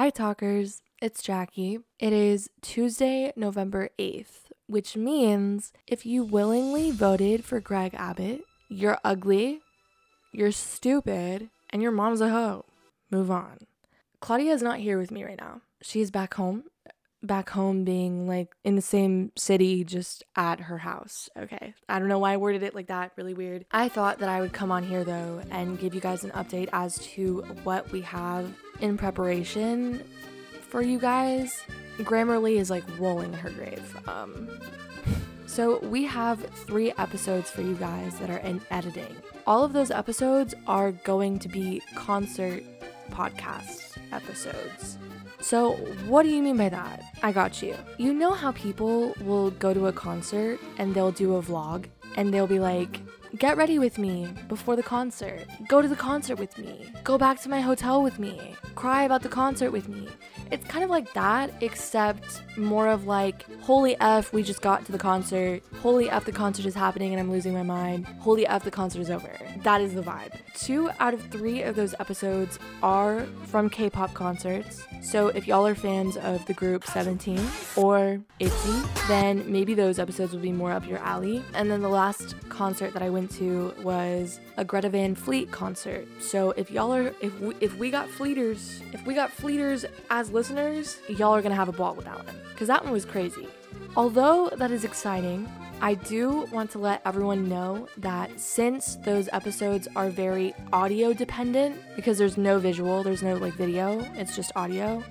Hi, talkers. It's Jackie. It is Tuesday, November 8th, which means if you willingly voted for Greg Abbott, you're ugly, you're stupid, and your mom's a hoe. Move on. Claudia is not here with me right now. She's back home. Back home being like in the same city, just at her house. Okay. I don't know why I worded it like that. Really weird. I thought that I would come on here though and give you guys an update as to what we have in preparation for you guys. Grammarly is like rolling her grave. Um, so we have three episodes for you guys that are in editing. All of those episodes are going to be concert podcast episodes. So, what do you mean by that? I got you. You know how people will go to a concert and they'll do a vlog and they'll be like, Get ready with me before the concert. Go to the concert with me. Go back to my hotel with me. Cry about the concert with me. It's kind of like that, except more of like, holy F, we just got to the concert. Holy F, the concert is happening and I'm losing my mind. Holy F, the concert is over. That is the vibe. Two out of three of those episodes are from K pop concerts. So if y'all are fans of the group 17 or ITZY, then maybe those episodes will be more up your alley. And then the last concert that I went to was a Greta Van Fleet concert. So if y'all are if we, if we got Fleeters, if we got Fleeters as listeners, y'all are to have a ball with that one cuz that one was crazy. Although that is exciting, I do want to let everyone know that since those episodes are very audio dependent because there's no visual, there's no like video, it's just audio.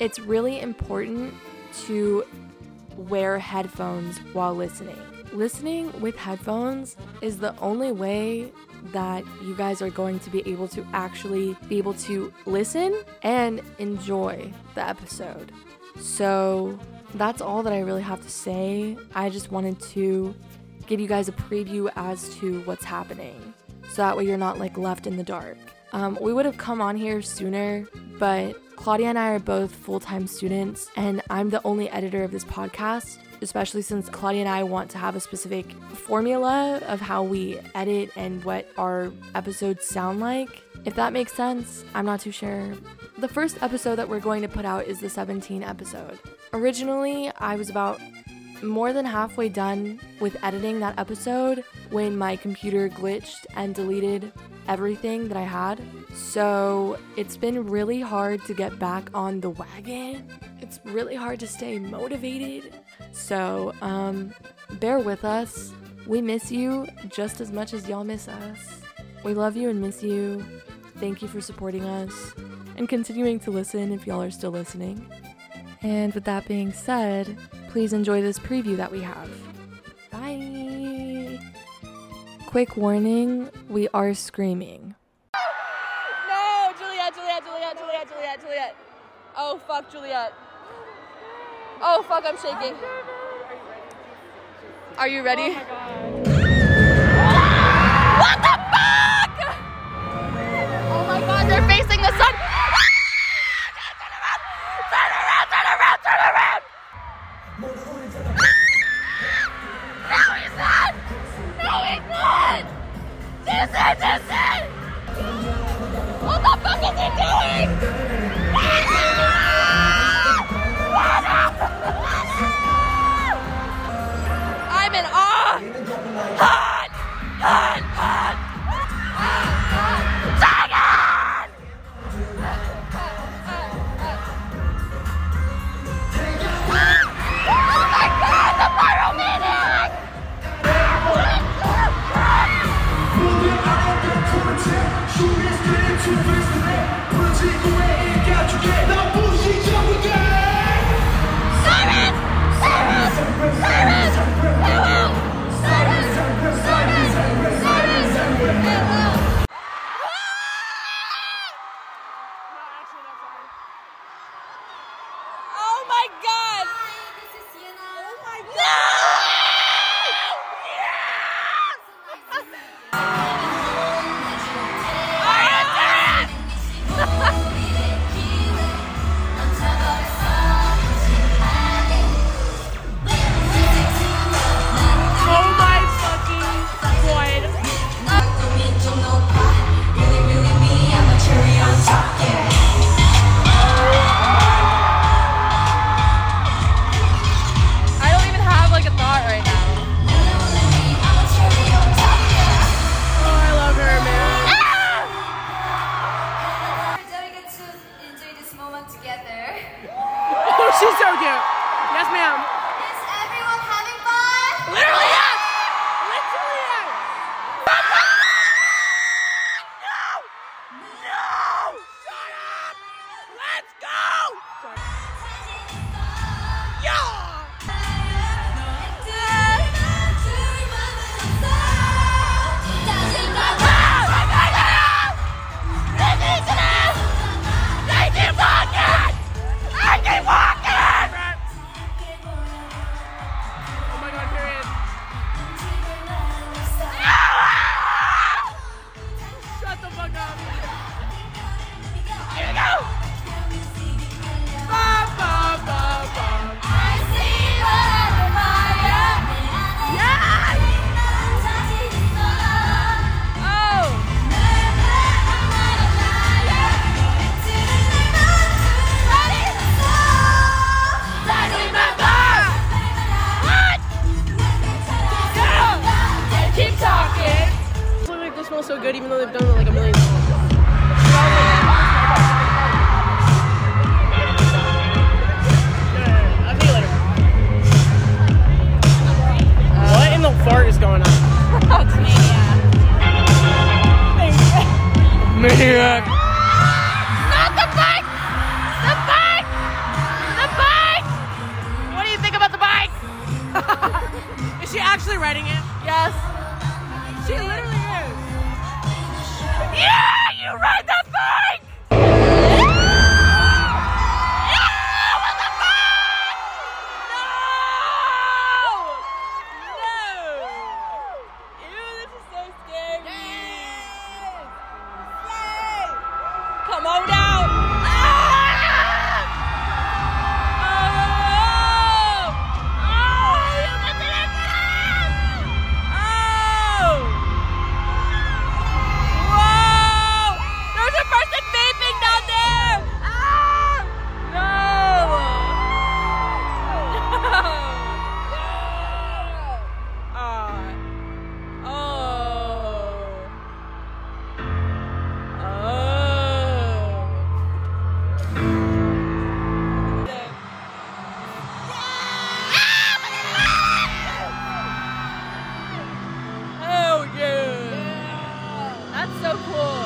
It's really important to wear headphones while listening. Listening with headphones is the only way that you guys are going to be able to actually be able to listen and enjoy the episode. So, that's all that I really have to say. I just wanted to give you guys a preview as to what's happening. So that way you're not like left in the dark. Um, we would have come on here sooner, but Claudia and I are both full time students, and I'm the only editor of this podcast, especially since Claudia and I want to have a specific formula of how we edit and what our episodes sound like. If that makes sense, I'm not too sure. The first episode that we're going to put out is the 17 episode. Originally, I was about more than halfway done with editing that episode when my computer glitched and deleted everything that I had. So it's been really hard to get back on the wagon. It's really hard to stay motivated. So um, bear with us. We miss you just as much as y'all miss us. We love you and miss you. Thank you for supporting us and continuing to listen if y'all are still listening. And with that being said, please enjoy this preview that we have. Bye! Quick warning we are screaming. No, Juliet, Juliet, Juliet, Juliet, Juliet, Juliet. Oh fuck, Juliet. Oh fuck, I'm shaking. Are you ready? Oh what the fuck? Oh my god, they're facing the sun. Yeah. What? Is she actually writing it? Yes. She literally is. Yeah, you ride the bike! Yeah, with the bike! No! Ew, this is so scary. Come on down. So cool.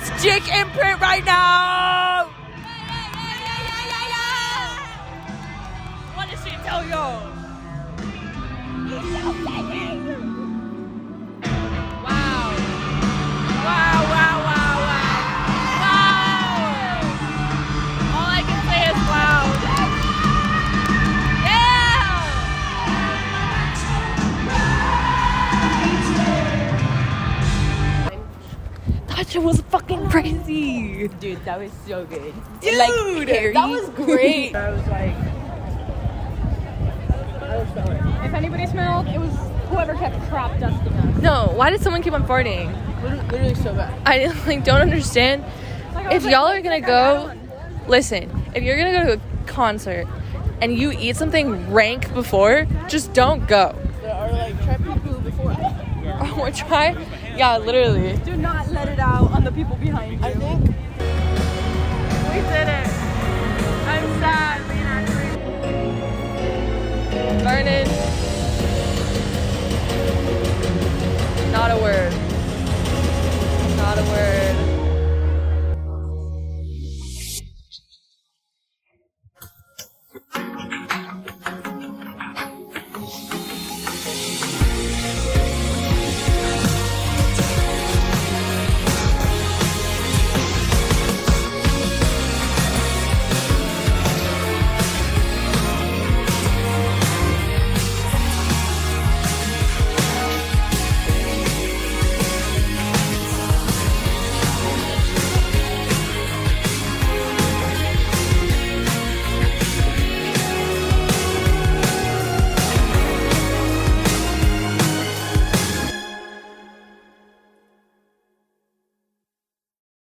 Josh's dick imprint right now. Crazy. Dude, that was so good. Dude, like, that was great. I was like, if anybody smelled, it was whoever kept crop dusting us. No, why did someone keep on farting? Literally, literally so bad. I like don't understand. Like, If like, y'all are gonna go, out that one. listen. If you're gonna go to a concert and you eat something rank before, just don't go. Or like try poo before. Or try, yeah, literally. Do not let it out on the people behind you. I think We did it. I'm sad. Vernon. Not a word. Not a word.